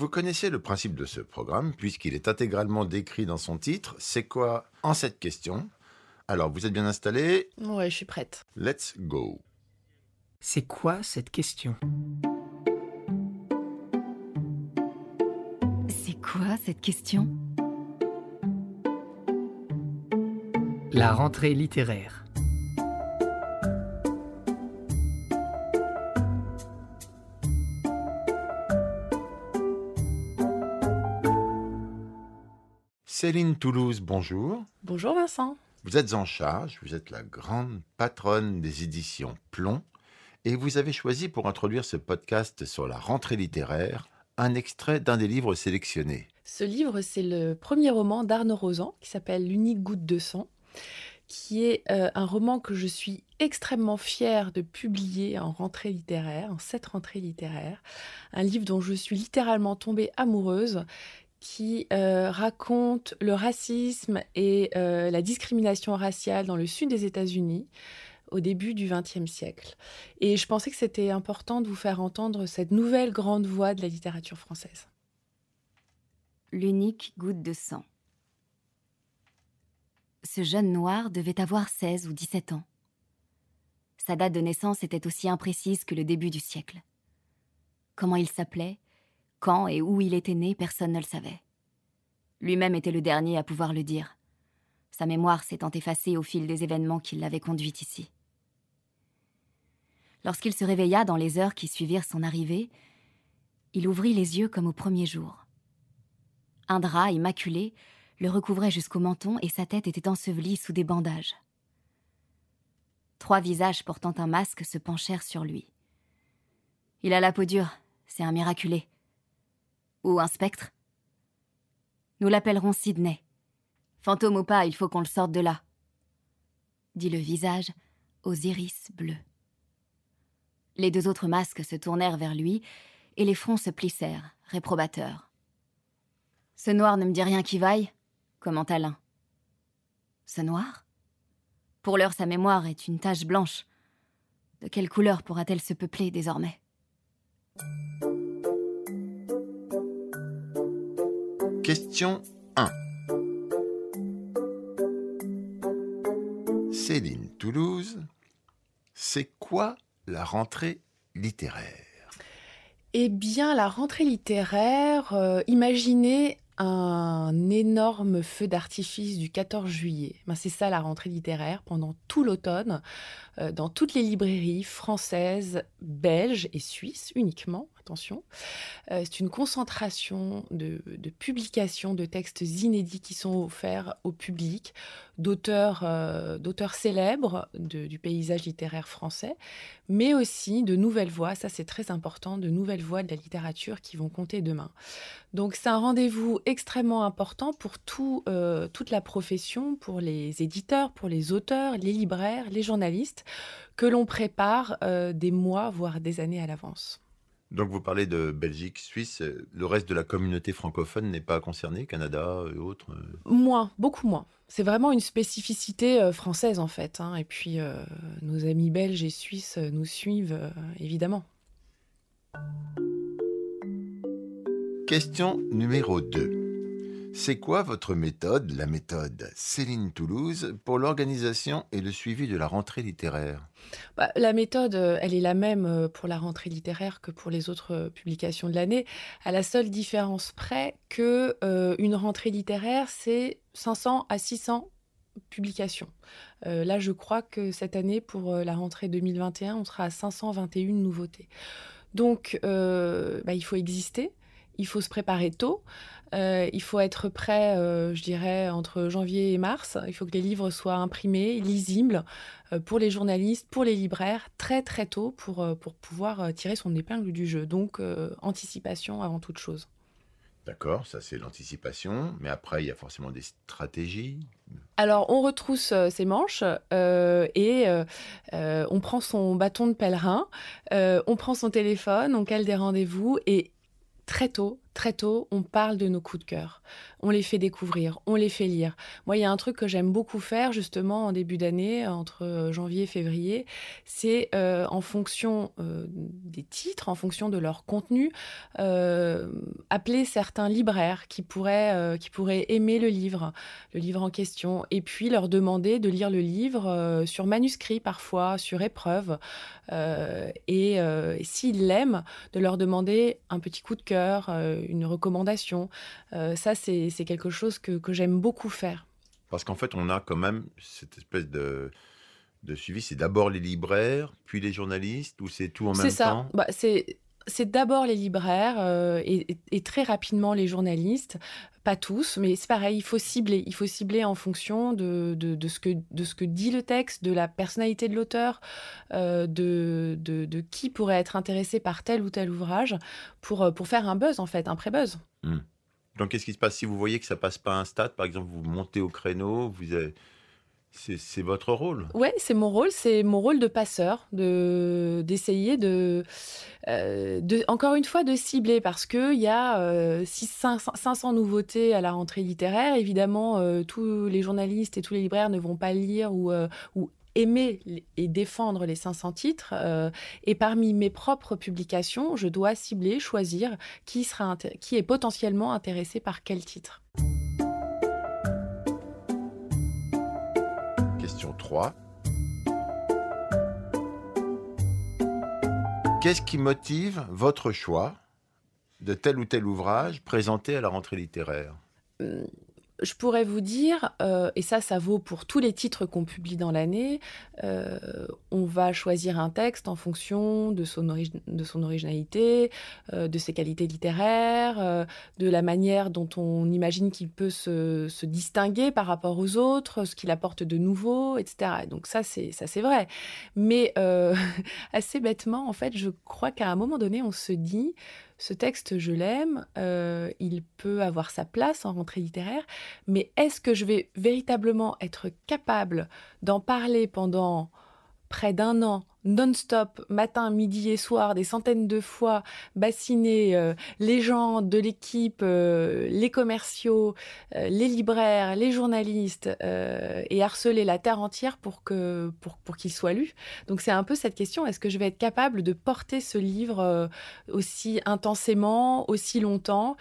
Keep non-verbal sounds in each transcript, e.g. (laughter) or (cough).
Vous connaissez le principe de ce programme puisqu'il est intégralement décrit dans son titre. C'est quoi en cette question? Alors, vous êtes bien installé? Ouais, je suis prête. Let's go. C'est quoi cette question? C'est quoi cette question? La rentrée littéraire. Céline Toulouse, bonjour. Bonjour Vincent. Vous êtes en charge, vous êtes la grande patronne des éditions Plomb, et vous avez choisi pour introduire ce podcast sur la rentrée littéraire un extrait d'un des livres sélectionnés. Ce livre, c'est le premier roman d'Arnaud Rosan qui s'appelle L'unique goutte de sang, qui est euh, un roman que je suis extrêmement fière de publier en rentrée littéraire, en cette rentrée littéraire. Un livre dont je suis littéralement tombée amoureuse, qui euh, raconte le racisme et euh, la discrimination raciale dans le sud des États-Unis au début du XXe siècle. Et je pensais que c'était important de vous faire entendre cette nouvelle grande voix de la littérature française. L'unique goutte de sang. Ce jeune noir devait avoir 16 ou 17 ans. Sa date de naissance était aussi imprécise que le début du siècle. Comment il s'appelait, quand et où il était né, personne ne le savait. Lui-même était le dernier à pouvoir le dire. Sa mémoire s'étant effacée au fil des événements qui l'avaient conduit ici. Lorsqu'il se réveilla dans les heures qui suivirent son arrivée, il ouvrit les yeux comme au premier jour. Un drap immaculé le recouvrait jusqu'au menton et sa tête était ensevelie sous des bandages. Trois visages portant un masque se penchèrent sur lui. Il a la peau dure, c'est un miraculé. Ou un spectre Nous l'appellerons Sydney. Fantôme ou pas, il faut qu'on le sorte de là. Dit le visage aux iris bleus. Les deux autres masques se tournèrent vers lui, et les fronts se plissèrent, réprobateurs. Ce noir ne me dit rien qui vaille, commenta l'un. Ce noir? Pour l'heure, sa mémoire est une tache blanche. De quelle couleur pourra-t-elle se peupler désormais? Question 1. Céline Toulouse, c'est quoi la rentrée littéraire? Eh bien, la rentrée littéraire, euh, imaginez un énorme feu d'artifice du 14 juillet. Ben, c'est ça la rentrée littéraire pendant tout l'automne, euh, dans toutes les librairies françaises, belges et suisses uniquement, attention. Euh, c'est une concentration de, publications de textes inédits qui sont offerts au public, d'auteurs euh, d'auteurs célèbres du paysage littéraire français, mais aussi de nouvelles voix, ça c'est très important, de nouvelles voix de la littérature qui vont compter demain. Donc c'est un rendez-vous extrêmement important pour euh, toute la profession, pour les éditeurs, pour les auteurs, les libraires, les journalistes, que l'on prépare des mois, voire des années à l'avance. Donc vous parlez de Belgique, Suisse, le reste de la communauté francophone n'est pas concerné, Canada et autres euh Moins, beaucoup moins. C'est vraiment une spécificité euh, française en fait. Hein. Et puis euh, nos amis belges et suisses nous suivent évidemment. Question numéro 2. C'est quoi votre méthode, la méthode Céline Toulouse, pour l'organisation et le suivi de la rentrée littéraire? Bah, La méthode, euh, elle est la même euh, pour la rentrée littéraire que pour les autres euh, publications de l'année, à la seule différence près que une rentrée littéraire, c'est 500 à 600 publications. là, je crois que cette année, pour la rentrée 2021, on sera à 521 nouveautés. Donc, bah, il faut exister il faut se préparer tôt. Euh, il faut être prêt, euh, je dirais, entre janvier et mars. Il faut que les livres soient imprimés, lisibles euh, pour les journalistes, pour les libraires, très très tôt pour, pour pouvoir tirer son épingle du jeu. Donc, anticipation avant toute chose. D'accord, ça c'est l'anticipation, mais après il y a forcément des stratégies. Alors on retrousse ses manches et on prend son bâton de pèlerin, on prend son téléphone, on cale des rendez-vous et très tôt, très tôt, on parle de nos coups de cœur. On les fait découvrir, on les fait lire. Moi, il y a un truc que j'aime beaucoup faire justement en début d'année, entre euh, janvier et février, c'est euh, en fonction euh, des titres, en fonction de leur contenu, appeler certains libraires qui pourraient, qui pourraient aimer le livre, le livre en question, et puis leur demander de lire le livre sur manuscrit parfois, sur épreuve, et, et s'ils l'aiment, de leur demander un petit coup de cœur une recommandation. Euh, ça, c'est quelque chose que, que j'aime beaucoup faire. Parce qu'en fait, on a quand même cette espèce de, de suivi. C'est d'abord les libraires, puis les journalistes, ou c'est tout en même temps? C'est ça. Bah, c'est c'est d'abord les libraires euh, et, très rapidement les journalistes. Pas tous, mais c'est pareil, il faut cibler. Il faut cibler en fonction de, de, de, ce, que, de ce que dit le texte, de la personnalité de l'auteur, euh, de, de, qui pourrait être intéressé par tel ou tel ouvrage pour, euh, pour faire un buzz, en fait, un pré-buzz. Hmm. Donc, qu'est-ce qui se passe si vous voyez que ça passe pas un stade? Par exemple, vous montez au créneau, vous avez c'est votre rôle. Ouais, c'est mon rôle, c'est mon rôle de passeur, de d'essayer de, euh, encore une fois, de cibler parce que il y a euh, 500 nouveautés à la rentrée littéraire. Évidemment, euh, tous les journalistes et tous les libraires ne vont pas lire ou, euh, ou aimer et défendre les 500 titres. Et parmi mes propres publications, je dois cibler, choisir qui sera qui est potentiellement intéressé par quel titre. 3. Qu'est-ce qui motive votre choix de tel ou tel ouvrage présenté à la rentrée littéraire? Hum, je pourrais vous dire, euh, et ça, ça vaut pour tous les titres qu'on publie dans l'année, euh, on va choisir un texte en fonction de son, originalité, euh, de ses qualités littéraires, de la manière dont on imagine qu'il peut se, se, distinguer par rapport aux autres, ce qu'il apporte de nouveau, etc. Donc ça, c'est ça, c'est vrai. Mais (laughs) assez bêtement, en fait, je crois qu'à un moment donné, on se dit ce texte, je l'aime, euh, il peut avoir sa place en rentrée littéraire, mais est-ce que je vais véritablement être capable d'en parler pendant près d'un an non-stop, matin, midi et soir, des centaines de fois, bassiner euh, les gens de l'équipe, euh, les commerciaux, euh, les libraires, les journalistes, et harceler la terre entière pour que pour, pour qu'il soit lu. Donc c'est un peu cette question est-ce que je vais être capable de porter ce livre aussi intensément, aussi longtemps,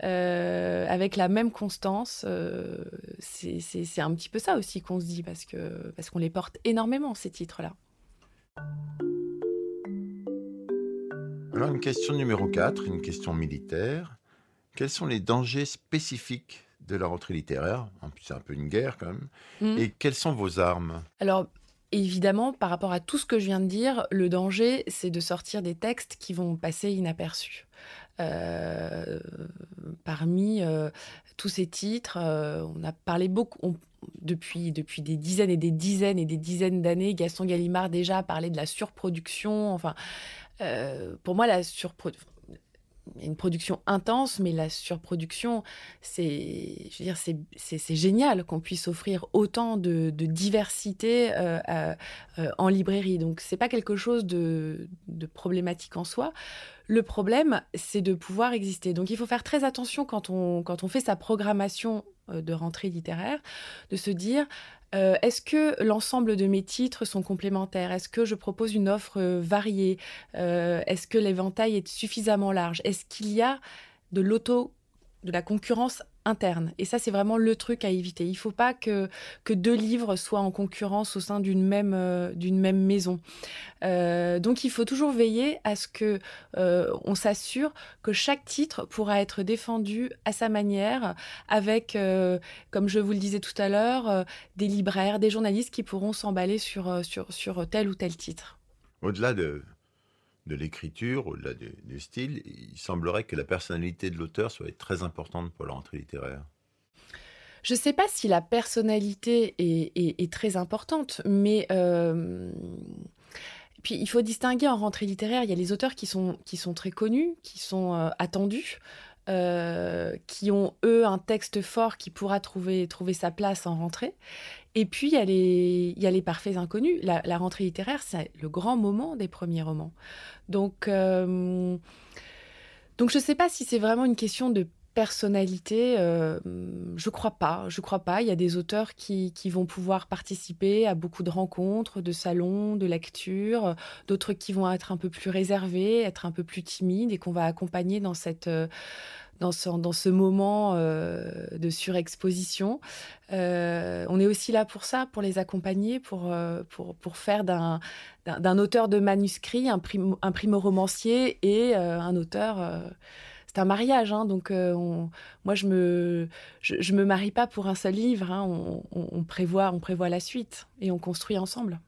avec la même constance C'est un petit peu ça aussi qu'on se dit parce que parce qu'on les porte énormément ces titres-là. Alors une question numéro 4, une question militaire. Quels sont les dangers spécifiques de la rentrée littéraire? C'est un peu une guerre quand même. Mmh. Et quelles sont vos armes? Alors évidemment, par rapport à tout ce que je viens de dire, le danger, c'est de sortir des textes qui vont passer inaperçus. Euh, parmi euh, tous ces titres, euh, on a parlé beaucoup, depuis, des dizaines et des dizaines et des dizaines d'années. Gaston Gallimard déjà parlait de la surproduction. Enfin, euh, pour moi, la surproduction une production intense, mais la surproduction, c'est, je dire, c'est, c'est, génial qu'on puisse offrir autant de, diversité euh, euh, en librairie. Donc, c'est pas quelque chose de, de, problématique en soi. Le problème, c'est de pouvoir exister. Donc, il faut faire très attention quand on, quand on fait sa programmation euh, de rentrée littéraire, de se dire euh, est-ce que l'ensemble de mes titres sont complémentaires? Est-ce que je propose une offre euh, variée? Est-ce que l'éventail est suffisamment large? Est-ce qu'il y a de l'auto, de la concurrence interne. Et ça, c'est vraiment le truc à éviter. Il ne faut pas que, deux livres soient en concurrence au sein d'une même, euh, maison. Euh, donc, il faut toujours veiller à ce que euh, on s'assure que chaque titre pourra être défendu à sa manière, avec, comme je vous le disais tout à l'heure, des libraires, des journalistes qui pourront s'emballer sur, sur, sur tel ou tel titre. Au-delà de, de l'écriture, au-delà du, style, il semblerait que la personnalité de l'auteur soit très importante pour la rentrée littéraire. Je ne sais pas si la personnalité est, très importante, mais euh, puis il faut distinguer en rentrée littéraire, il y a les auteurs qui sont, très connus, qui sont euh, attendus. Euh, qui ont, eux, un texte fort qui pourra trouver, trouver sa place en rentrée. Et puis, il y a les, parfaits inconnus. La, la rentrée littéraire, c'est le grand moment des premiers romans. Donc, euh, Donc je ne sais pas si c'est vraiment une question de personnalité, euh, je crois pas. Je crois pas. Il y a des auteurs qui, vont pouvoir participer à beaucoup de rencontres, de salons, de lectures, d'autres qui vont être un peu plus réservés, être un peu plus timides et qu'on va accompagner dans cette euh, dans ce, moment euh, de surexposition. On est aussi là pour ça, pour les accompagner, pour, faire d'un, d'un, auteur de manuscrit un, primo, un et un auteur c'est un mariage, hein, donc euh, on, moi je me je, je, me marie pas pour un seul livre. Hein, on, on, on, prévoit on prévoit la suite et on construit ensemble.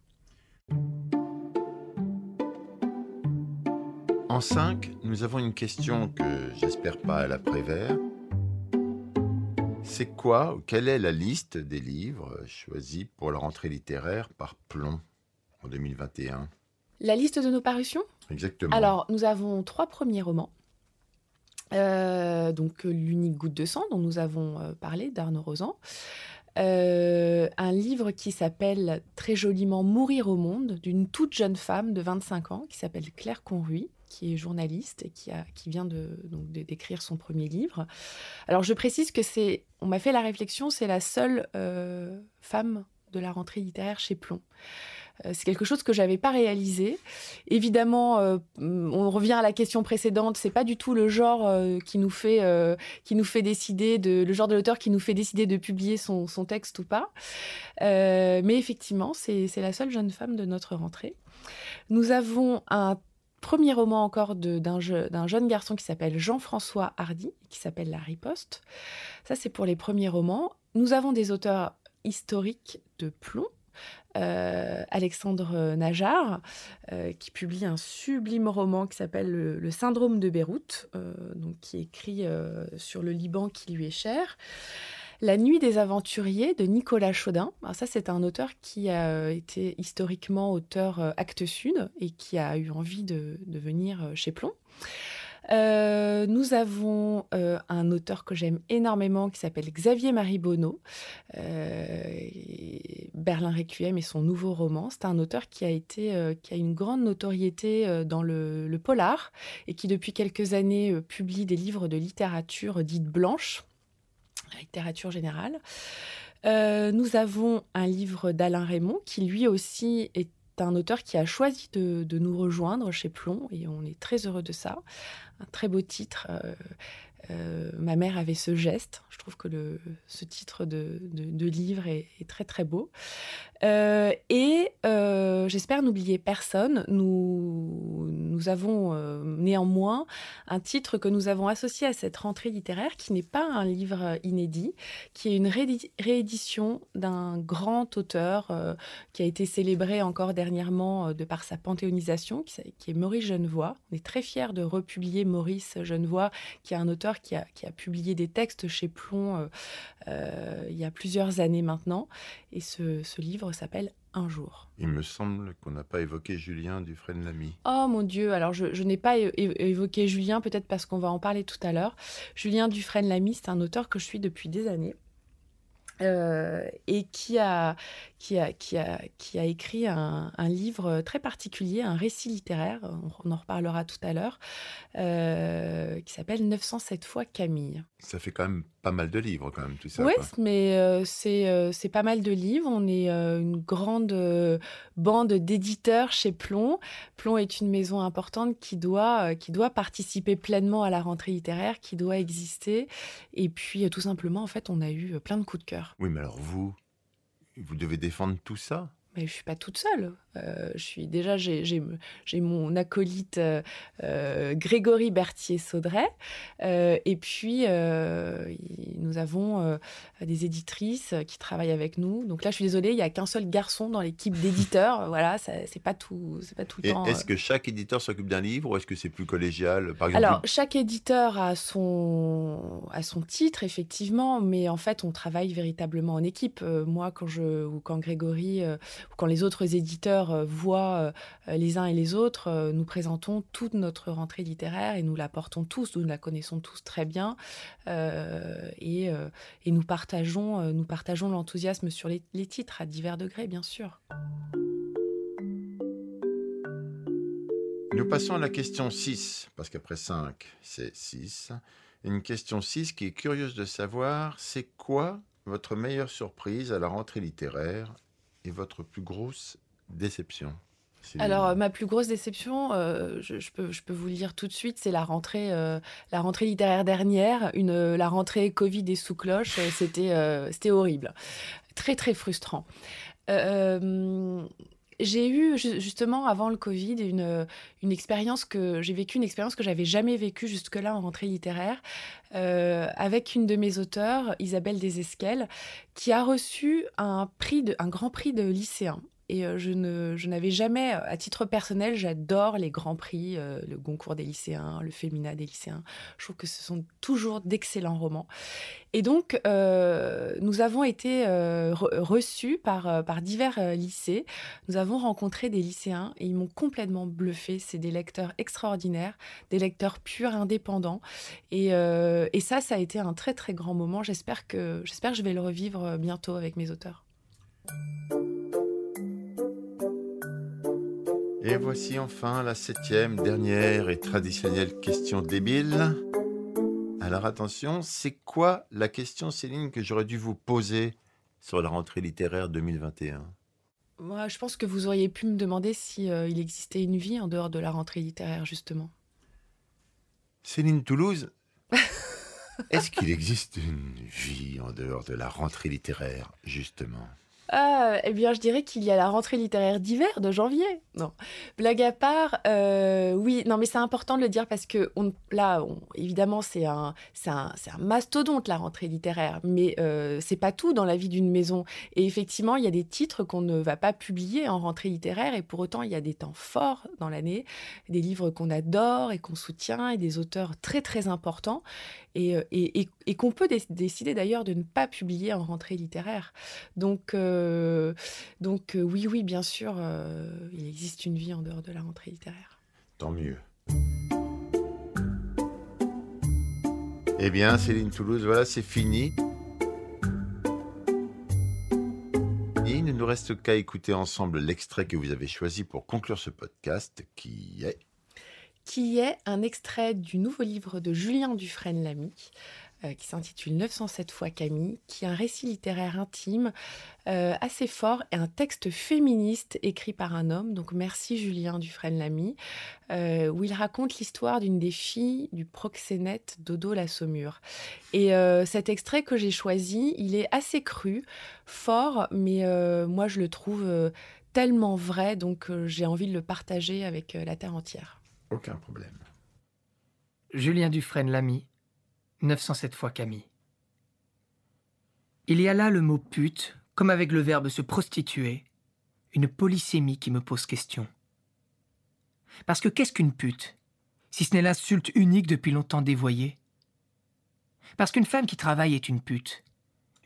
En 5, nous avons une question que j'espère pas à la Prévert. C'est quoi, quelle est la liste des livres choisis pour la rentrée littéraire par Plomb en 2021 La liste de nos parutions? Exactement. Alors, nous avons trois premiers romans. Euh, donc l'unique goutte de sang dont nous avons euh, parlé d'Arnaud Rosan. Euh, un livre qui s'appelle très joliment Mourir au monde d'une toute jeune femme de 25 ans qui s'appelle Claire Conruy qui est journaliste et qui, a, qui vient de, d'écrire son premier livre. Alors je précise que c'est, on m'a fait la réflexion, c'est la seule euh, femme de la rentrée littéraire chez Plomb. Euh, c'est quelque chose que j'avais pas réalisé. Évidemment, euh, on revient à la question précédente. C'est pas du tout le genre euh, qui nous fait qui nous fait décider de le genre de l'auteur qui nous fait décider de publier son, son texte ou pas. Mais effectivement, c'est la seule jeune femme de notre rentrée. Nous avons un premier roman encore d'un je, jeune garçon qui s'appelle Jean-François Hardy, qui s'appelle La Riposte. Ça, c'est pour les premiers romans. Nous avons des auteurs historiques de plomb. Euh, Alexandre Najar, euh, qui publie un sublime roman qui s'appelle le, Syndrome de Beyrouth, euh, donc qui écrit sur le Liban qui lui est cher. La Nuit des Aventuriers de Nicolas Chaudin. Alors ça, c'est un auteur qui a été historiquement auteur Actes Sud et qui a eu envie de, de venir chez Plomb. Euh, nous avons euh, un auteur que j'aime énormément qui s'appelle Xavier Marie Bonneau. Euh, Berlin Requiem et son nouveau roman. C'est un auteur qui a, une grande notoriété dans le, polar et qui depuis quelques années publie des livres de littérature dite blanche, la littérature générale. nous avons un livre d'Alain Raymond qui lui aussi est un auteur qui a choisi de, de, nous rejoindre chez Plomb et on est très heureux de ça un très beau titre. Euh, ma mère avait ce geste. Je trouve que ce titre de, livre est, très très beau. Euh, et euh, j'espère n'oublier personne. Nous, nous avons néanmoins un titre que nous avons associé à cette rentrée littéraire qui n'est pas un livre inédit, qui est une réédition d'un grand auteur qui a été célébré encore dernièrement de par sa panthéonisation, qui, qui est Maurice Genevoix. On est très fiers de republier Maurice Genevoix, qui est un auteur qui a, qui a publié des textes chez Plomb il y a plusieurs années maintenant. Et ce, ce livre s'appelle Un jour. Il me semble qu'on n'a pas évoqué Julien Dufresne-Lamy. Oh mon Dieu, alors je, je n'ai pas évoqué Julien, peut-être parce qu'on va en parler tout à l'heure. Julien Dufresne-Lamy, c'est un auteur que je suis depuis des années. Euh, et qui a, qui, a, qui, a, qui a écrit un, un, livre très particulier, un récit littéraire, on, en reparlera tout à l'heure, euh, qui s'appelle 907 fois Camille. Ça fait quand même pas mal de livres, quand même, tout ça. Oui, mais euh, c'est euh, pas mal de livres. On est une grande bande d'éditeurs chez Plomb. Plomb est une maison importante qui doit, qui doit participer pleinement à la rentrée littéraire, qui doit exister. Et puis, tout simplement, en fait, on a eu plein de coups de cœur. Oui, mais alors vous, vous devez défendre tout ça mais je suis pas toute seule. Euh, je suis déjà j'ai mon acolyte euh, Grégory Berthier-Saudret euh, et puis euh, nous avons des éditrices qui travaillent avec nous. Donc là, je suis désolée, il y a qu'un seul garçon dans l'équipe d'éditeurs. (laughs) voilà, c'est pas tout, c'est pas tout le et temps. Est-ce que chaque éditeur s'occupe d'un livre ou est-ce que c'est plus collégial par exemple? Alors chaque éditeur a son a son titre effectivement, mais en fait on travaille véritablement en équipe. moi, quand je ou quand Grégory quand les autres éditeurs euh, voient euh, les uns et les autres, euh, nous présentons toute notre rentrée littéraire et nous la portons tous, nous la connaissons tous très bien et, nous partageons, nous partageons l'enthousiasme sur les, les, titres à divers degrés, bien sûr. Nous passons à la question 6, parce qu'après 5, c'est 6. Une question 6 qui est curieuse de savoir, c'est quoi votre meilleure surprise à la rentrée littéraire et votre plus grosse déception. Alors, ma plus grosse déception, euh, je, peux, je peux vous le dire tout de suite, c'est la rentrée, euh, la rentrée littéraire dernière, une, la rentrée Covid et sous cloche, euh, c'était, c'était horrible, très très frustrant. j'ai eu justement avant le Covid une, une expérience que j'ai vécu une expérience que j'avais jamais vécue jusque-là en rentrée littéraire avec une de mes auteurs, Isabelle Desesquelles, qui a reçu un prix de, un grand prix de lycéen et euh, je, ne, je n'avais jamais, euh, à titre personnel, j'adore les grands prix, euh, le Goncourt des lycéens, le Fémina des lycéens. Je trouve que ce sont toujours d'excellents romans. Et donc, nous avons été reçus par, par divers lycées. Nous avons rencontré des lycéens et ils m'ont complètement bluffé. C'est des lecteurs extraordinaires, des lecteurs purs, indépendants. Et, et ça, ça a été un très très grand moment. J'espère que, j'espère que je vais le revivre bientôt avec mes auteurs. Et voici enfin la septième, dernière et traditionnelle question débile. Alors attention, c'est quoi la question, Céline, que j'aurais dû vous poser sur la rentrée littéraire 2021 Moi, je pense que vous auriez pu me demander si euh, il existait une vie en dehors de la rentrée littéraire, justement. Céline Toulouse, (laughs) est-ce qu'il existe une vie en dehors de la rentrée littéraire, justement? Ah, eh bien, je dirais qu'il y a la rentrée littéraire d'hiver de janvier. Non, blague à part, euh, oui, non, mais c'est important de le dire parce que on, là, évidemment, c'est un, un, un, mastodonte la rentrée littéraire, mais euh, c'est pas tout dans la vie d'une maison. Et effectivement, il y a des titres qu'on ne va pas publier en rentrée littéraire, et pour autant, il y a des temps forts dans l'année, des livres qu'on adore et qu'on soutient, et des auteurs très très importants, et, euh, et, et, qu'on peut décider d'ailleurs de ne pas publier en rentrée littéraire. Donc euh, euh, donc euh, oui, oui, bien sûr, euh, il existe une vie en dehors de la rentrée littéraire. Tant mieux. Eh bien, Céline Toulouse, voilà, c'est fini. Il ne nous reste qu'à écouter ensemble l'extrait que vous avez choisi pour conclure ce podcast, qui est... Qui est un extrait du nouveau livre de Julien Dufresne-Lamy, qui s'intitule 907 fois Camille, qui est un récit littéraire intime euh, assez fort et un texte féministe écrit par un homme. Donc merci Julien Dufresne-Lamy, euh, où il raconte l'histoire d'une des filles du proxénète Dodo la Saumure. Et cet extrait que j'ai choisi, il est assez cru, fort, mais moi je le trouve tellement vrai, donc j'ai envie de le partager avec la terre entière. Aucun problème. Julien Dufresne-Lamy 907 fois Camille. Il y a là le mot pute, comme avec le verbe se prostituer, une polysémie qui me pose question. Parce que qu'est-ce qu'une pute, si ce n'est l'insulte unique depuis longtemps dévoyée? Parce qu'une femme qui travaille est une pute.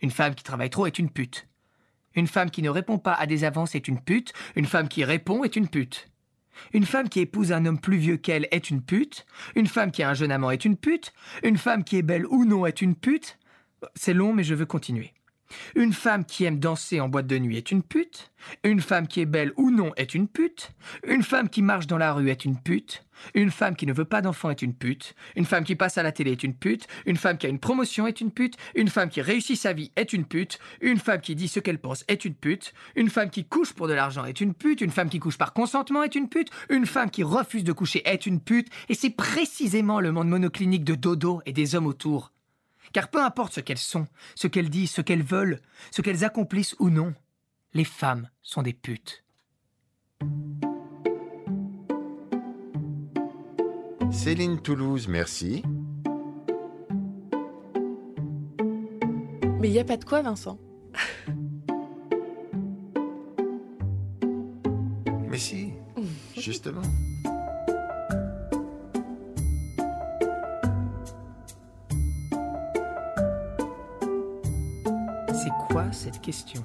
Une femme qui travaille trop est une pute. Une femme qui ne répond pas à des avances est une pute. Une femme qui répond est une pute. Une femme qui épouse un homme plus vieux qu'elle est une pute. Une femme qui a un jeune amant est une pute. Une femme qui est belle ou non est une pute. C'est long, mais je veux continuer. Une femme qui aime danser en boîte de nuit est une pute. Une femme qui est belle ou non est une pute. Une femme qui marche dans la rue est une pute. Une femme qui ne veut pas d'enfant est une pute. Une femme qui passe à la télé est une pute. Une femme qui a une promotion est une pute. Une femme qui réussit sa vie est une pute. Une femme qui dit ce qu'elle pense est une pute. Une femme qui couche pour de l'argent est une pute. Une femme qui couche par consentement est une pute. Une femme qui refuse de coucher est une pute. Et c'est précisément le monde monoclinique de Dodo et des hommes autour car peu importe ce qu'elles sont, ce qu'elles disent, ce qu'elles veulent, ce qu'elles accomplissent ou non, les femmes sont des putes. Céline Toulouse, merci. Mais il n'y a pas de quoi, Vincent. Mais si, justement. (laughs) Cette question